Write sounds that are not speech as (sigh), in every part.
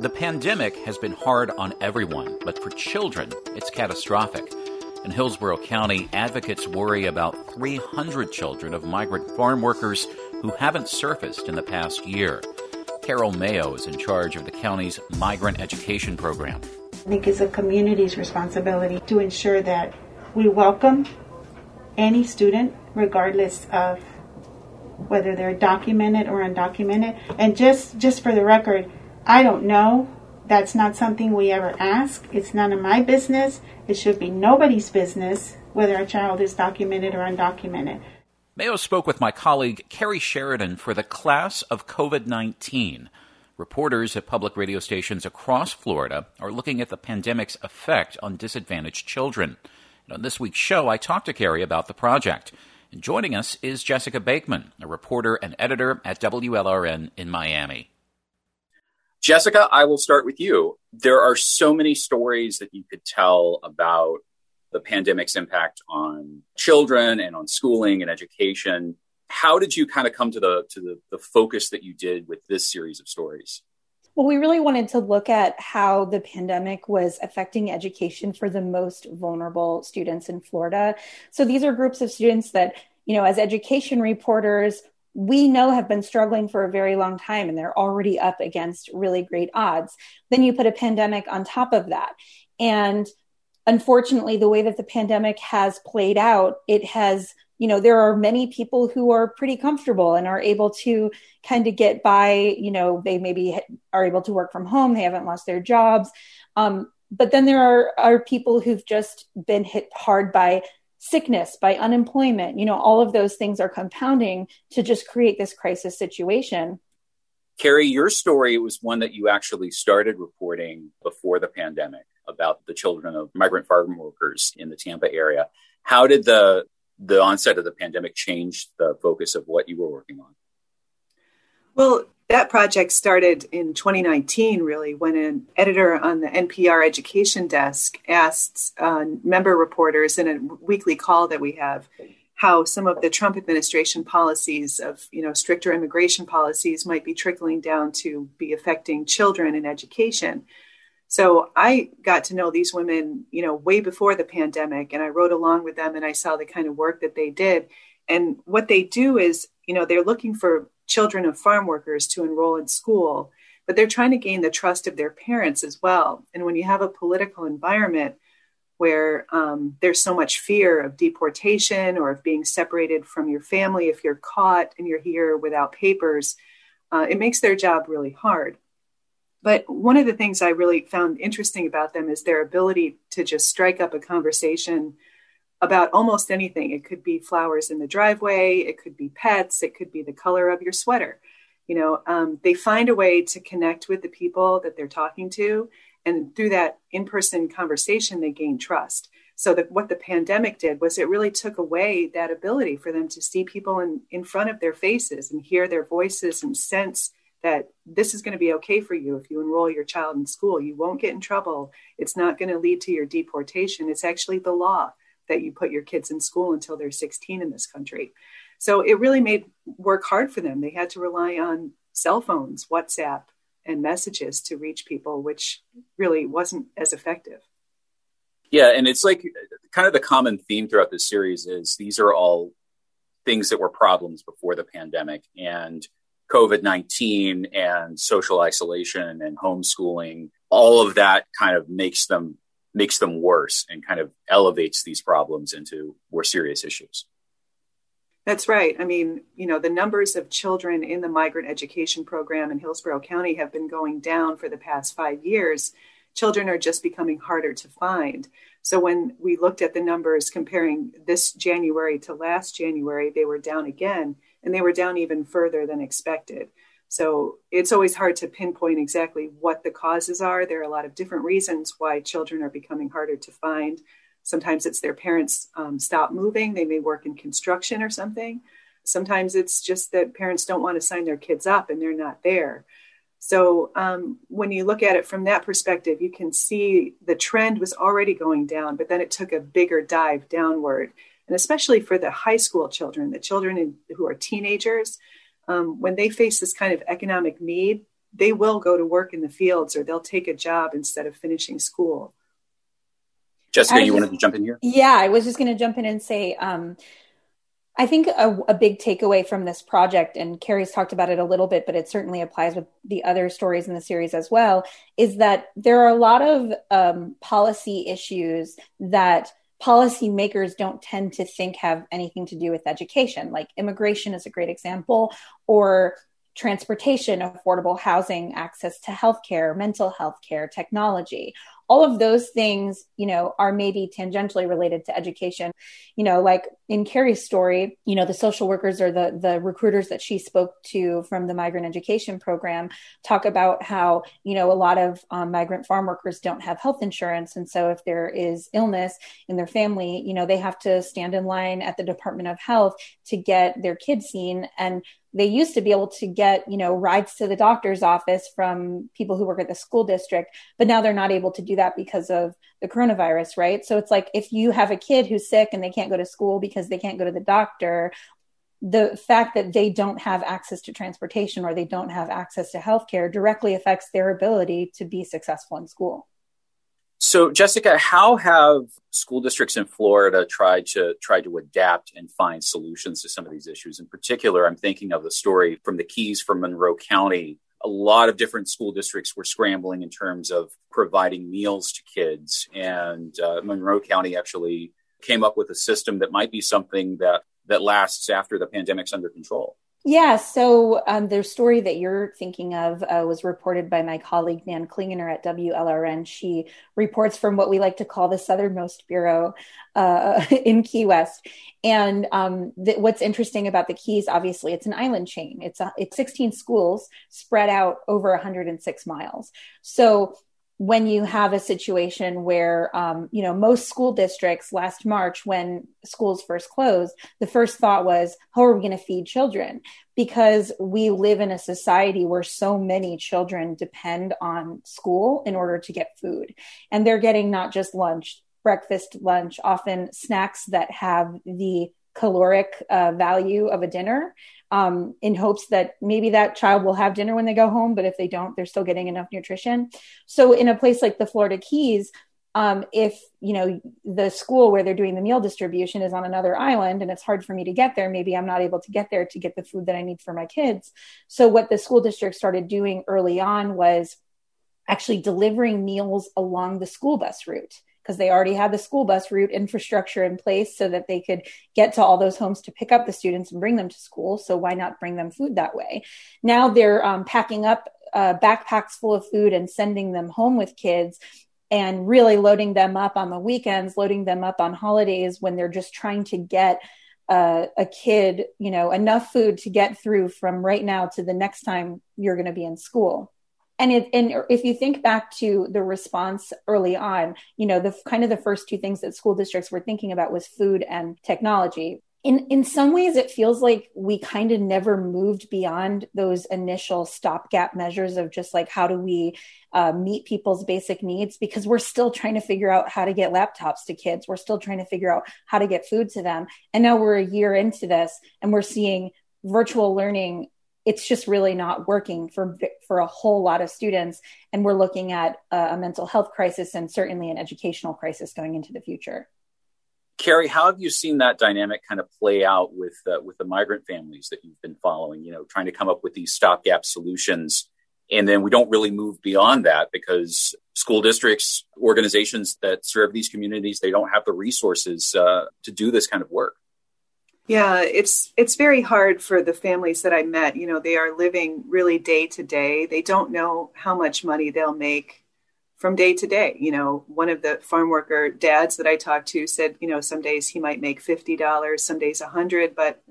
The pandemic has been hard on everyone, but for children, it's catastrophic. In Hillsborough County, advocates worry about 300 children of migrant farm workers who haven't surfaced in the past year. Carol Mayo is in charge of the county's migrant education program. I think it's a community's responsibility to ensure that we welcome any student, regardless of whether they're documented or undocumented. And just just for the record, I don't know. That's not something we ever ask. It's none of my business. It should be nobody's business whether a child is documented or undocumented. Mayo spoke with my colleague Kerry Sheridan for the class of COVID 19. Reporters at public radio stations across Florida are looking at the pandemic's effect on disadvantaged children. And on this week's show, I talked to Kerry about the project. And joining us is Jessica Bakeman, a reporter and editor at WLRN in Miami. Jessica, I will start with you. There are so many stories that you could tell about the pandemic's impact on children and on schooling and education. How did you kind of come to the to the, the focus that you did with this series of stories? Well, we really wanted to look at how the pandemic was affecting education for the most vulnerable students in Florida. So these are groups of students that, you know, as education reporters, we know have been struggling for a very long time and they're already up against really great odds. Then you put a pandemic on top of that. And unfortunately, the way that the pandemic has played out, it has, you know, there are many people who are pretty comfortable and are able to kind of get by, you know, they maybe are able to work from home, they haven't lost their jobs. Um, but then there are, are people who've just been hit hard by sickness, by unemployment, you know, all of those things are compounding to just create this crisis situation. Kerry, your story was one that you actually started reporting before the pandemic about the children of migrant farm workers in the Tampa area. How did the the onset of the pandemic change the focus of what you were working on? Well, that project started in 2019, really, when an editor on the NPR education desk asked uh, member reporters in a weekly call that we have how some of the Trump administration policies of, you know, stricter immigration policies might be trickling down to be affecting children in education. So I got to know these women, you know, way before the pandemic, and I wrote along with them and I saw the kind of work that they did. And what they do is, you know, they're looking for children of farm workers to enroll in school, but they're trying to gain the trust of their parents as well. And when you have a political environment where um, there's so much fear of deportation or of being separated from your family if you're caught and you're here without papers, uh, it makes their job really hard. But one of the things I really found interesting about them is their ability to just strike up a conversation about almost anything. It could be flowers in the driveway, it could be pets, it could be the color of your sweater. You know, um, they find a way to connect with the people that they're talking to, and through that in-person conversation, they gain trust. So that what the pandemic did was it really took away that ability for them to see people in, in front of their faces and hear their voices and sense that this is going to be okay for you if you enroll your child in school. You won't get in trouble. It's not going to lead to your deportation. It's actually the law that you put your kids in school until they're 16 in this country. So it really made work hard for them. They had to rely on cell phones, WhatsApp, and messages to reach people, which really wasn't as effective. Yeah, and it's like kind of the common theme throughout this series is these are all things that were problems before the pandemic and COVID 19 and social isolation and homeschooling, all of that kind of makes them makes them worse and kind of elevates these problems into more serious issues. That's right. I mean, you know, the numbers of children in the migrant education program in Hillsborough County have been going down for the past five years. Children are just becoming harder to find. So when we looked at the numbers comparing this January to last January, they were down again, and they were down even further than expected. So it's always hard to pinpoint exactly what the causes are. There are a lot of different reasons why children are becoming harder to find. Sometimes it's their parents um, stop moving, they may work in construction or something. Sometimes it's just that parents don't want to sign their kids up and they're not there. So um, when you look at it from that perspective, you can see the trend was already going down, but then it took a bigger dive downward. And especially for the high school children, the children in, who are teenagers, um, when they face this kind of economic need, they will go to work in the fields or they'll take a job instead of finishing school. Jessica, you wanted to jump in here? Yeah, I was just going to jump in and say, um, I think a, a, big takeaway from this project, and Kerry's talked about it a little bit, but it certainly applies with the other stories in the series as well, is that there are a lot of um, policy issues that policymakers don't tend to think have anything to do with education. Like immigration is a great example, or transportation, affordable housing, access to healthcare, mental health care, technology all of those things, you know, are maybe tangentially related to education. You know, like in Kerry's story, you know, the social workers or the the recruiters that she spoke to from the migrant education program talk about how, you know, a lot of um, migrant farm workers don't have health insurance. And so if there is illness in their family, you know, they have to stand in line at the Department of Health to get their kids seen. And they used to be able to get you know rides to the doctor's office from people who work at the school district but now they're not able to do that because of the coronavirus right? So it's like if you have a kid who's sick and they can't go to school because they can't go to the doctor the fact that they don't have access to transportation or they don't have access to healthcare directly affects their ability to be successful in school so, Jessica, how have school districts in Florida tried to try to adapt and find solutions to some of these issues? In particular, I'm thinking of the story from the Keys from Monroe County. A lot of different school districts were scrambling in terms of providing meals to kids, and uh, Monroe County actually came up with a system that might be something that that lasts after the pandemic's under control. Yeah, so um, the story that you're thinking of uh, was reported by my colleague Nan Klingener at WLRN. She reports from what we like to call the southernmost bureau uh, (laughs) in Key West. And um, th- what's interesting about the Keys, obviously, it's an island chain. It's it's 16 schools spread out over 106 miles. So when you have a situation where um, you know most school districts last march when schools first closed the first thought was how are we going to feed children? Because we live in a society where so many children depend on school in order to get food. And they're getting not just lunch breakfast lunch often snacks that have the caloric uh, value of a dinner um, in hopes that maybe that child will have dinner when they go home, but if they don't, they're still getting enough nutrition. So in a place like the Florida Keys, um, if you know the school where they're doing the meal distribution is on another island and it's hard for me to get there maybe i'm not able to get there to get the food that i need for my kids so what the school district started doing early on was actually delivering meals along the school bus route because they already had the school bus route infrastructure in place so that they could get to all those homes to pick up the students and bring them to school. So why not bring them food that way? Now they're um, packing up uh, backpacks full of food and sending them home with kids and really loading them up on the weekends, loading them up on holidays when they're just trying to get uh, a kid, you know, enough food to get through from right now to the next time you're going to be in school and it, and if you think back to the response early on you know the kind of the first two things that school districts were thinking about was food and technology. In in some ways it feels like we kind of never moved beyond those initial stopgap measures of just like how do we uh, meet people's basic needs? Because we're still trying to figure out how to get laptops to kids. We're still trying to figure out how to get food to them. And now we're a year into this and we're seeing virtual learning it's just really not working for for a whole lot of students and we're looking at a mental health crisis and certainly an educational crisis going into the future Kerry, how have you seen that dynamic kind of play out with uh, with the migrant families that you've been following? You know, trying to come up with these stopgap solutions, and then we don't really move beyond that because school districts, organizations that serve these communities, they don't have the resources uh, to do this kind of work. Yeah, it's it's very hard for the families that I met. You know, they are living really day to day. They don't know how much money they'll make from day to day. You know, one of the farm worker dads that I talked to said, you know, some days he might make fifty dollars, some days a hundred, but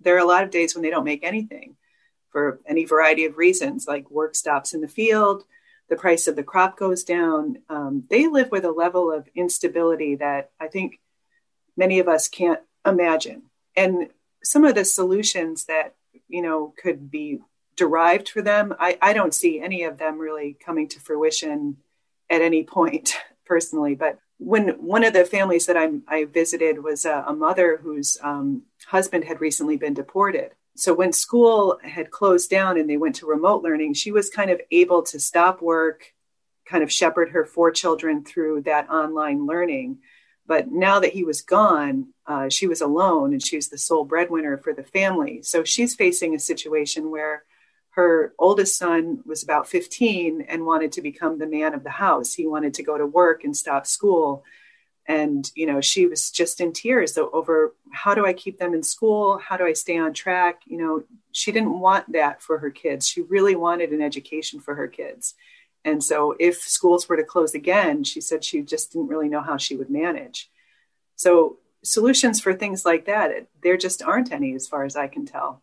there are a lot of days when they don't make anything for any variety of reasons, like work stops in the field, the price of the crop goes down. Um, they live with a level of instability that I think many of us can't imagine. And some of the solutions that you know could be derived for them, I, I don't see any of them really coming to fruition at any point (laughs) personally. But when one of the families that I, I visited was a, a mother whose um, husband had recently been deported. So when school had closed down and they went to remote learning, she was kind of able to stop work, kind of shepherd her four children through that online learning. But now that he was gone, uh, she was alone and she was the sole breadwinner for the family. So she's facing a situation where her oldest son was about 15 and wanted to become the man of the house. He wanted to go to work and stop school. And, you know, she was just in tears over how do I keep them in school? How do I stay on track? You know, she didn't want that for her kids. She really wanted an education for her kids. And so if schools were to close again, she said she just didn't really know how she would manage. So solutions for things like that, there just aren't any as far as I can tell.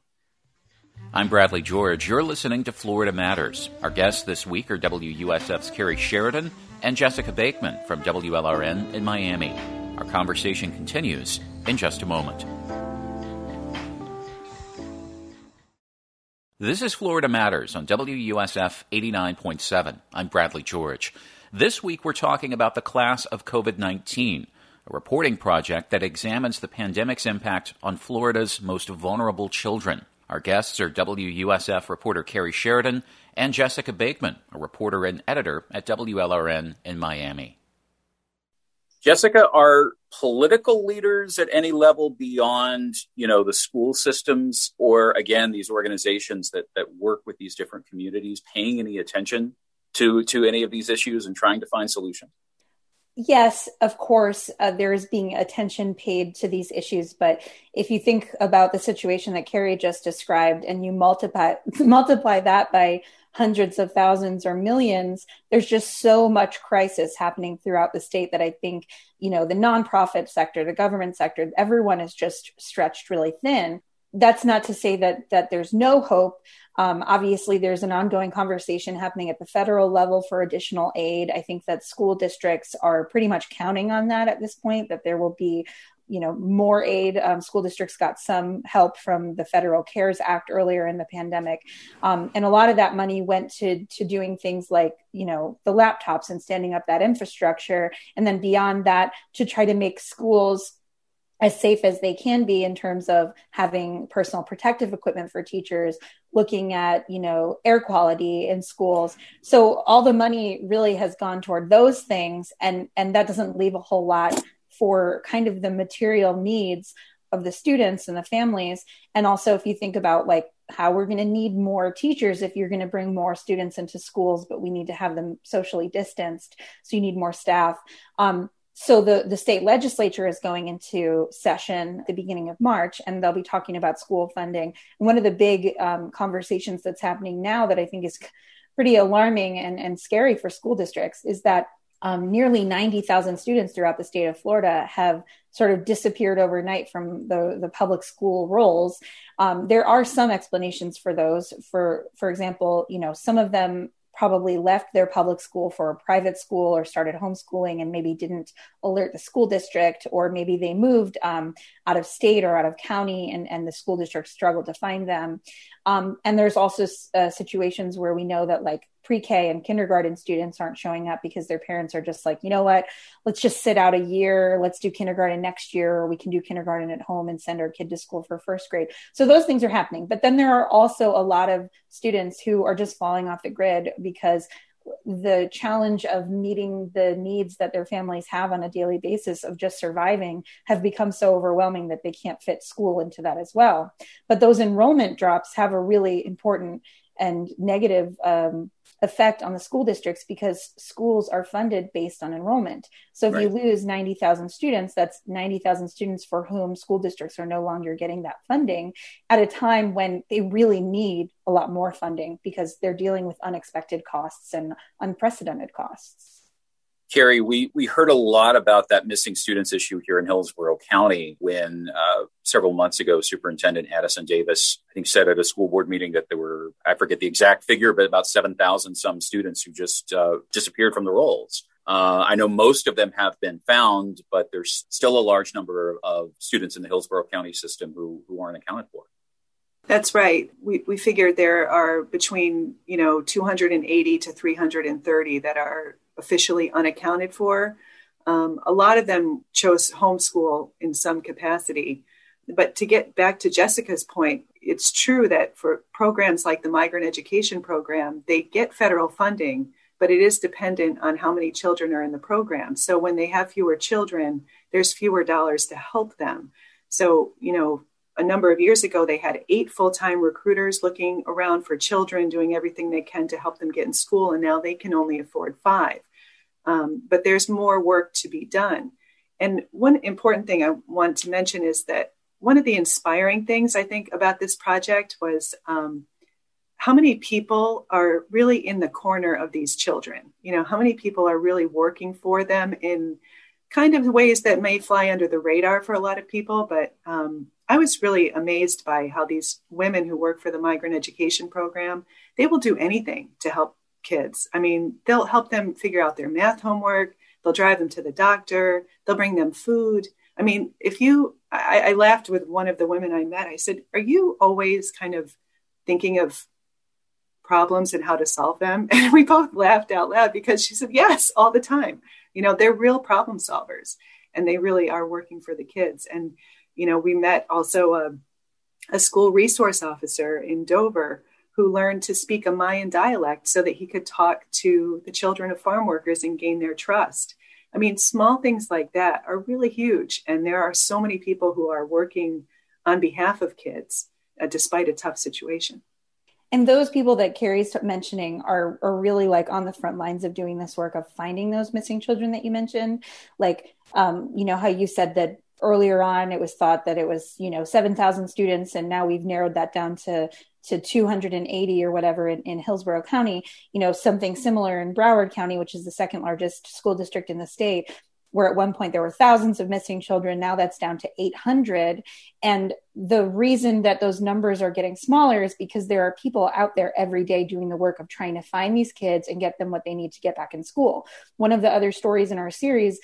I'm Bradley George. You're listening to Florida Matters. Our guests this week are WUSF's Kerry Sheridan and Jessica Bakeman from WLRN in Miami. Our conversation continues in just a moment. This is Florida Matters on WUSF 89.7. I'm Bradley George. This week we're talking about the class of COVID 19, a reporting project that examines the pandemic's impact on Florida's most vulnerable children. Our guests are WUSF reporter Kerry Sheridan and Jessica Bakeman, a reporter and editor at WLRN in Miami. Jessica, are political leaders at any level beyond, you know, the school systems or again these organizations that that work with these different communities paying any attention to to any of these issues and trying to find solutions? yes, of course, uh, there is being attention paid to these issues. But if you think about the situation that Kerry just described, and you multiply (laughs) multiply that by hundreds of thousands or millions, there's just so much crisis happening throughout the state that I think you know the nonprofit sector, the government sector, everyone is just stretched really thin. That's not to say that that there's no hope. Um, obviously, there's an ongoing conversation happening at the federal level for additional aid. I think that school districts are pretty much counting on that at this point, that there will be you know more aid. Um, school districts got some help from the federal cares act earlier in the pandemic. Um, and a lot of that money went to to doing things like you know the laptops and standing up that infrastructure and then beyond that to try to make schools as safe as they can be in terms of having personal protective equipment for teachers looking at you know air quality in schools. So all the money really has gone toward those things and and that doesn't leave a whole lot for kind of the material needs of the students and the families and also if you think about like how we're going to need more teachers if you're going to bring more students into schools but we need to have them socially distanced so you need more staff um, so the, the state legislature is going into session at the beginning of March, and they'll be talking about school funding. And one of the big um, conversations that's happening now that I think is pretty alarming and, and scary for school districts is that um, nearly 90,000 students throughout the state of Florida have sort of disappeared overnight from the, the public school rolls. Um, there are some explanations for those. For for example, you know, some of them probably left their public school for a private school or started homeschooling and maybe didn't alert the school district or maybe they moved um, out of state or out of county and, and the school district struggled to find them um, and there's also uh, situations where we know that like pre-K and kindergarten students aren't showing up because their parents are just like, you know what, let's just sit out a year. Let's do kindergarten next year, or we can do kindergarten at home and send our kid to school for first grade. So those things are happening. But then there are also a lot of students who are just falling off the grid because the challenge of meeting the needs that their families have on a daily basis of just surviving have become so overwhelming that they can't fit school into that as well. But those enrollment drops have a really important and negative um, effect on the school districts because schools are funded based on enrollment. So if right. you lose 90,000 students, that's 90,000 students for whom school districts are no longer getting that funding at a time when they really need a lot more funding because they're dealing with unexpected costs and unprecedented costs. Kerry, we, we heard a lot about that missing students issue here in Hillsborough County when uh, several months ago, Superintendent Addison Davis, I think, said at a school board meeting that there were, I forget the exact figure, but about 7,000 some students who just uh, disappeared from the rolls. Uh, I know most of them have been found, but there's still a large number of students in the Hillsborough County system who, who aren't accounted for. That's right. We, we figured there are between, you know, 280 to 330 that are officially unaccounted for. Um, a lot of them chose homeschool in some capacity. But to get back to Jessica's point, it's true that for programs like the Migrant Education Program, they get federal funding, but it is dependent on how many children are in the program. So when they have fewer children, there's fewer dollars to help them. So, you know, a number of years ago, they had eight full time recruiters looking around for children, doing everything they can to help them get in school, and now they can only afford five. Um, but there's more work to be done. And one important thing I want to mention is that one of the inspiring things I think about this project was um, how many people are really in the corner of these children. You know, how many people are really working for them in kind of ways that may fly under the radar for a lot of people. But um, I was really amazed by how these women who work for the migrant education program they will do anything to help kids. I mean, they'll help them figure out their math homework. They'll drive them to the doctor. They'll bring them food. I mean, if you, I, I laughed with one of the women I met. I said, Are you always kind of thinking of problems and how to solve them? (laughs) And we both laughed out loud because she said, Yes, all the time. You know, they're real problem solvers and they really are working for the kids. And, you know, we met also a, a school resource officer in Dover who learned to speak a Mayan dialect so that he could talk to the children of farm workers and gain their trust. I mean, small things like that are really huge. And there are so many people who are working on behalf of kids uh, despite a tough situation. And those people that Kerry's mentioning are, are really like on the front lines of doing this work of finding those missing children that you mentioned. Like, um, you know, how you said that earlier on it was thought that it was, you know, 7,000 students, and now we've narrowed that down to to 280 or whatever in, in, Hillsborough County, you know, something similar in Broward County, which is the second largest school district in the state, where at one point there were thousands of missing children. Now that's down to 800. And the reason that those numbers are getting smaller is because there are people out there every day doing the work of trying to find these kids and get them what they need to get back in school. One of the other stories in our series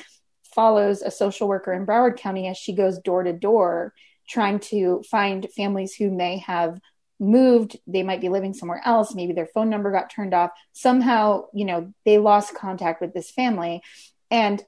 follows a social worker in Broward County as she goes door to door trying to find families who may have moved they might be living somewhere else maybe their phone number got turned off somehow you know they lost contact with this family and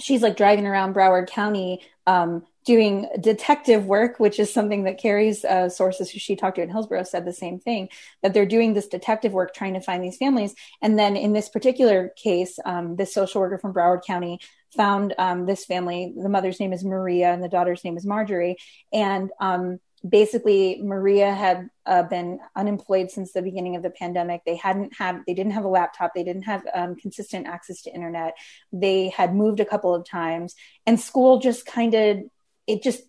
she's like driving around broward county um, doing detective work, which is something that Kerry's uh, sources who she talked to in Hillsborough said the same thing that they're doing this detective work trying to find these families. And then in this particular case, um, this social worker from Broward County found um, this family. The mother's name is Maria and the daughter's name is Marjorie. And um, basically maria had uh, been unemployed since the beginning of the pandemic. They hadn't had they didn't have a laptop. They didn't have um, consistent access to internet. They had moved a couple of times and school just kind of it just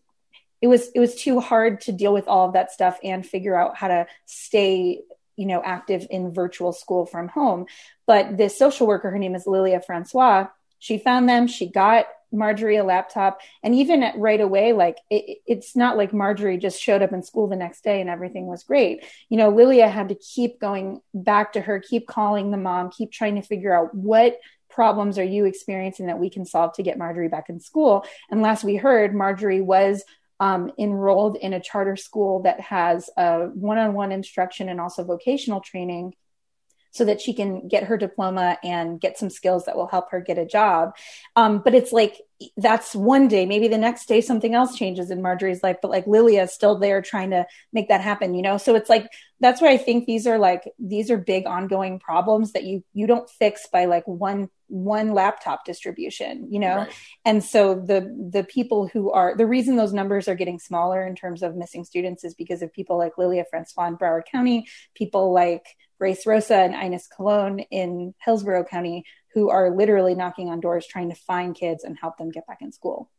it was it was too hard to deal with all of that stuff and figure out how to stay you know active in virtual school from home. But this social worker her name is lilia francois she found them she got Marjorie a laptop. And even right away, like it, it's not like Marjorie just showed up in school the next day and everything was great. You know, Lilia had to keep going back to her, keep calling the mom, keep trying to figure out what problems are you experiencing that we can solve to get Marjorie back in school. And last we heard, Marjorie was um, enrolled in a charter school that has one on one instruction and also vocational training so that she can get her diploma and get some skills that will help her get a job. Um, but it's like that's one day. Maybe the next day something else changes in Marjorie's life, but like Lilia is still there trying to make that happen, you know? So it's like that's where I think these are like these are big ongoing problems that you you don't fix by like one one laptop distribution you know right. and so the the people who are the reason those numbers are getting smaller in terms of missing students is because of people like lilia francois in broward county people like grace rosa and ines colon in hillsborough county who are literally knocking on doors trying to find kids and help them get back in school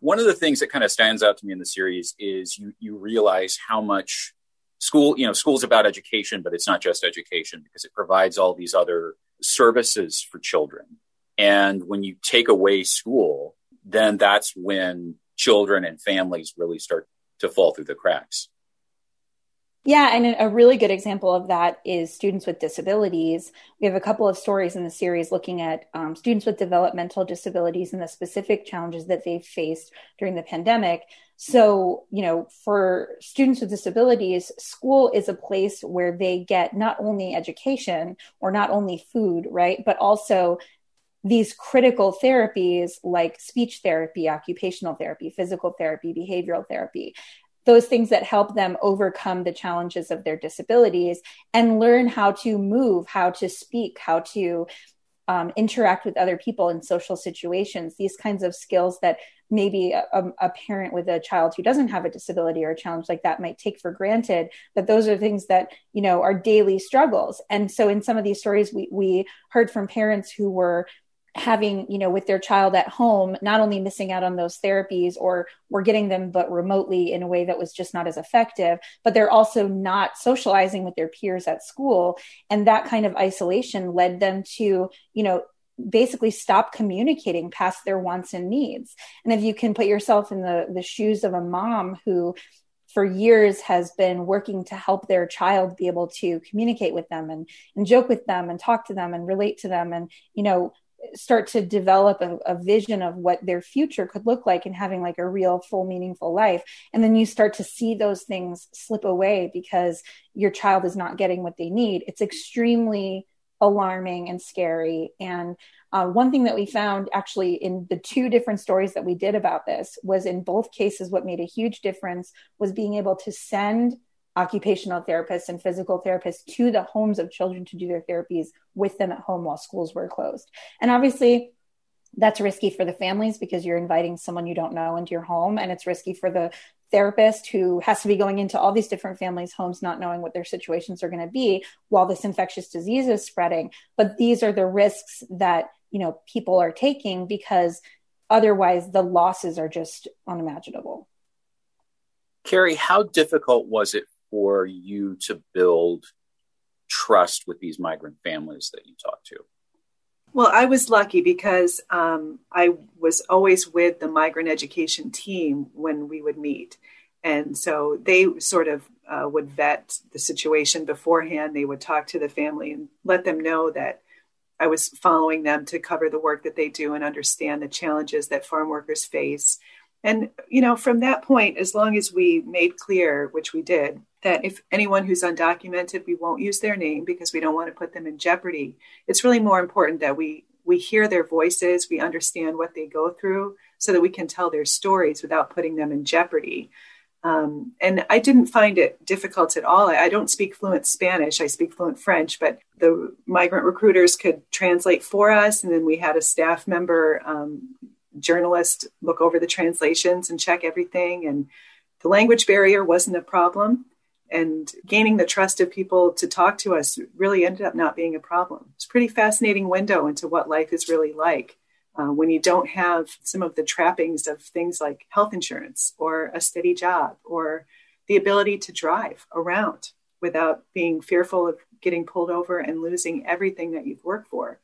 one of the things that kind of stands out to me in the series is you you realize how much school you know school's about education but it's not just education because it provides all these other services for children And when you take away school, then that's when children and families really start to fall through the cracks. Yeah, and a really good example of that is students with disabilities. We have a couple of stories in the series looking at um, students with developmental disabilities and the specific challenges that they've faced during the pandemic. So, you know, for students with disabilities, school is a place where they get not only education or not only food, right, but also these critical therapies like speech therapy, occupational therapy, physical therapy, behavioral therapy those things that help them overcome the challenges of their disabilities and learn how to move, how to speak, how to um, interact with other people in social situations, these kinds of skills that maybe a, a, parent with a child who doesn't have a disability or a challenge like that might take for granted that those are things that you know are daily struggles. And so in some of these stories we, we heard from parents who were having you know with their child at home not only missing out on those therapies or we're getting them but remotely in a way that was just not as effective but they're also not socializing with their peers at school. And that kind of isolation led them to you know basically stop communicating past their wants and needs. And if you can put yourself in the the shoes of a mom who for years has been working to help their child be able to communicate with them and, and joke with them and talk to them and relate to them and you know start to develop a, a, vision of what their future could look like and having like a real full meaningful life and then you start to see those things slip away because your child is not getting what they need. It's extremely alarming and scary and uh, one thing that we found actually in the two different stories that we did about this was in both cases what made a huge difference was being able to send occupational therapists and physical therapists to the homes of children to do their therapies with them at home while schools were closed. And obviously, that's risky for the families because you're inviting someone you don't know into your home, and it's risky for the therapist who has to be going into all these different families' homes, not knowing what their situations are going to be while this infectious disease is spreading. But these are the risks that you know people are taking because otherwise the losses are just unimaginable. Kerry, how difficult was it for you to build trust with these migrant families that you talk to? Well, I was lucky because um, I was always with the migrant education team when we would meet. And so they sort of uh, would vet the situation beforehand. They would talk to the family and let them know that I was following them to cover the work that they do and understand the challenges that farm workers face. And, you know, from that point, as long as we made clear, which we did, that if anyone who's undocumented, we won't use their name because we don't want to put them in jeopardy. It's really more important that we we hear their voices, we understand what they go through, so that we can tell their stories without putting them in jeopardy. Um, and I didn't find it difficult at all. I, I don't speak fluent Spanish. I speak fluent French, but the migrant recruiters could translate for us. And then we had a staff member, um, journalist, look over the translations and check everything. And the language barrier wasn't a problem and gaining the trust of people to talk to us really ended up not being a problem. It's a pretty fascinating window into what life is really like uh, when you don't have some of the trappings of things like health insurance or a steady job or the ability to drive around without being fearful of getting pulled over and losing everything that you've worked for.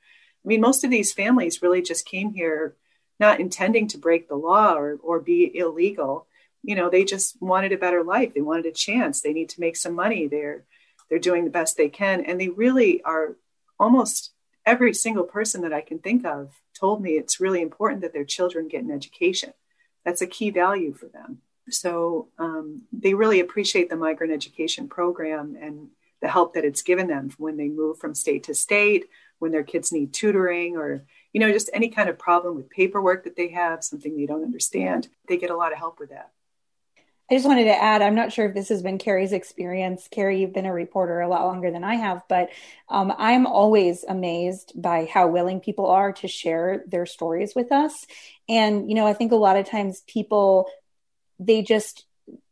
I mean, most of these families really just came here not intending to break the law or, or be illegal you know they just wanted a better life. They wanted a chance. They need to make some money. They're they're doing the best they can. And they really are almost every single person that i can think of told me it's really important that their children get an education. That's a key value for them. So um, they really appreciate the migrant education program and the help that it's given them when they move from state to state when their kids need tutoring or you know just any kind of problem with paperwork that they have something they don't understand. They get a lot of help with that I just wanted to add, I'm not sure if this has been Kerry's experience. Kerry, you've been a reporter a lot longer than I have, but um, I'm always amazed by how willing people are to share their stories with us. And, you know, I think a lot of times people, they just,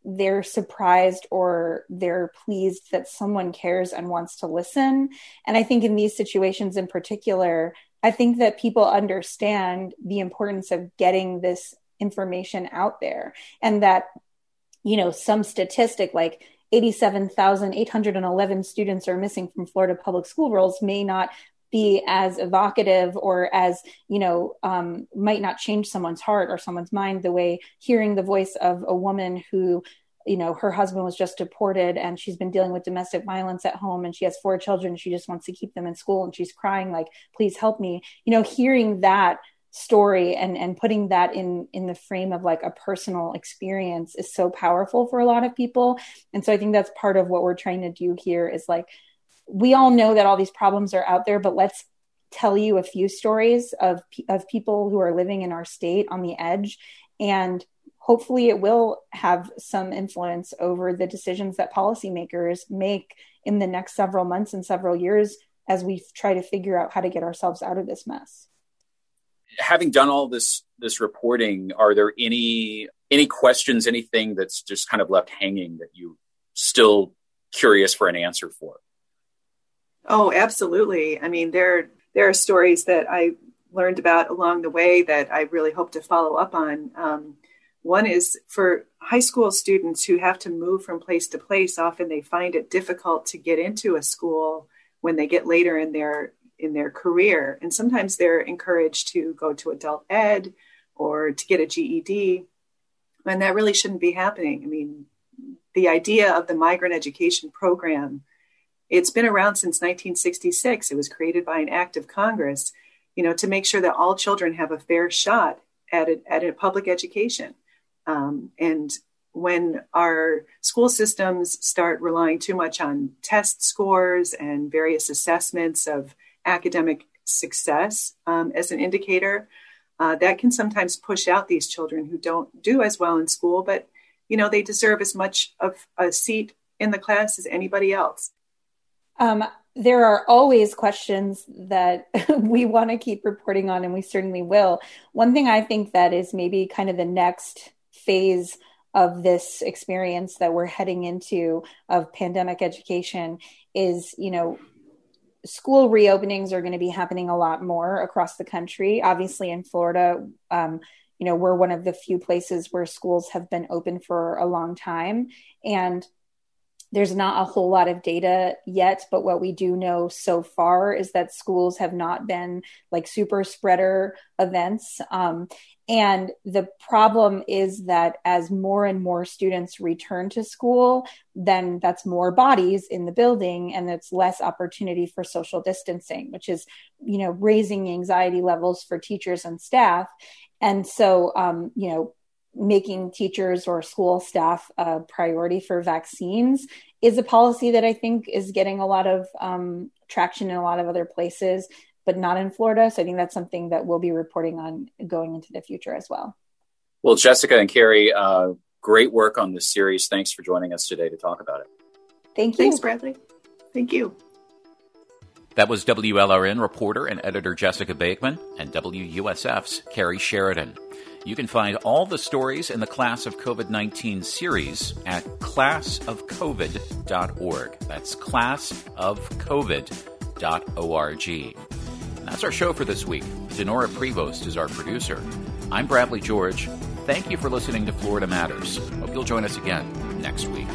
they're surprised or they're pleased that someone cares and wants to listen. And I think in these situations in particular, I think that people understand the importance of getting this information out there and that you know, some statistic like 87,811 students are missing from Florida public school rolls may not be as evocative or as you know um, might not change someone's heart or someone's mind the way hearing the voice of a woman who you know her husband was just deported and she's been dealing with domestic violence at home and she has four children she just wants to keep them in school and she's crying like please help me. You know hearing that story and and putting that in in the frame of like a personal experience is so powerful for a lot of people and so i think that's part of what we're trying to do here is like we all know that all these problems are out there but let's tell you a few stories of of people who are living in our state on the edge and hopefully it will have some influence over the decisions that policymakers make in the next several months and several years as we try to figure out how to get ourselves out of this mess. Having done all this this reporting, are there any any questions, anything that's just kind of left hanging that you still curious for an answer for? Oh, absolutely. I mean, there there are stories that I learned about along the way that I really hope to follow up on. Um, one is for high school students who have to move from place to place. Often they find it difficult to get into a school when they get later in their in their career, and sometimes they're encouraged to go to adult ed or to get a GED, and that really shouldn't be happening. I mean, the idea of the migrant education program it's been around since 1966 it was created by an act of congress you know to make sure that all children have a fair shot at a, at a public education. Um, and when our school systems start relying too much on test scores and various assessments of academic success um, as an indicator, uh, that can sometimes push out these children who don't do as well in school, but you know they deserve as much of a seat in the class as anybody else. Um, there are always questions that (laughs) we want to keep reporting on, and we certainly will. One thing I think that is maybe kind of the next phase of this experience that we're heading into of pandemic education is you know school reopenings are going to be happening a lot more across the country obviously in florida um, you know we're one of the few places where schools have been open for a long time and there's not a whole lot of data yet, but what we do know so far is that schools have not been like super spreader events. Um, and the problem is that as more and more students return to school, then that's more bodies in the building and it's less opportunity for social distancing, which is, you know, raising anxiety levels for teachers and staff. And so, um, you know, making teachers or school staff a priority for vaccines is a policy that I think is getting a lot of um, traction in a lot of other places but not in Florida. So I think that's something that we'll be reporting on going into the future as well. Well, Jessica and Kerry, uh, great work on this series. Thanks for joining us today to talk about it. Thank you. Thanks, Bradley. Thank you. That was WLRN reporter and editor Jessica Bakeman and WUSF's Kerry Sheridan. You can find all the stories in the Class of COVID 19 series at classofcovid.org. That's classofcovid.org. That's our show for this week. Dinorah Prevost is our producer. I'm Bradley George. Thank you for listening to Florida Matters. Hope you'll join us again next week.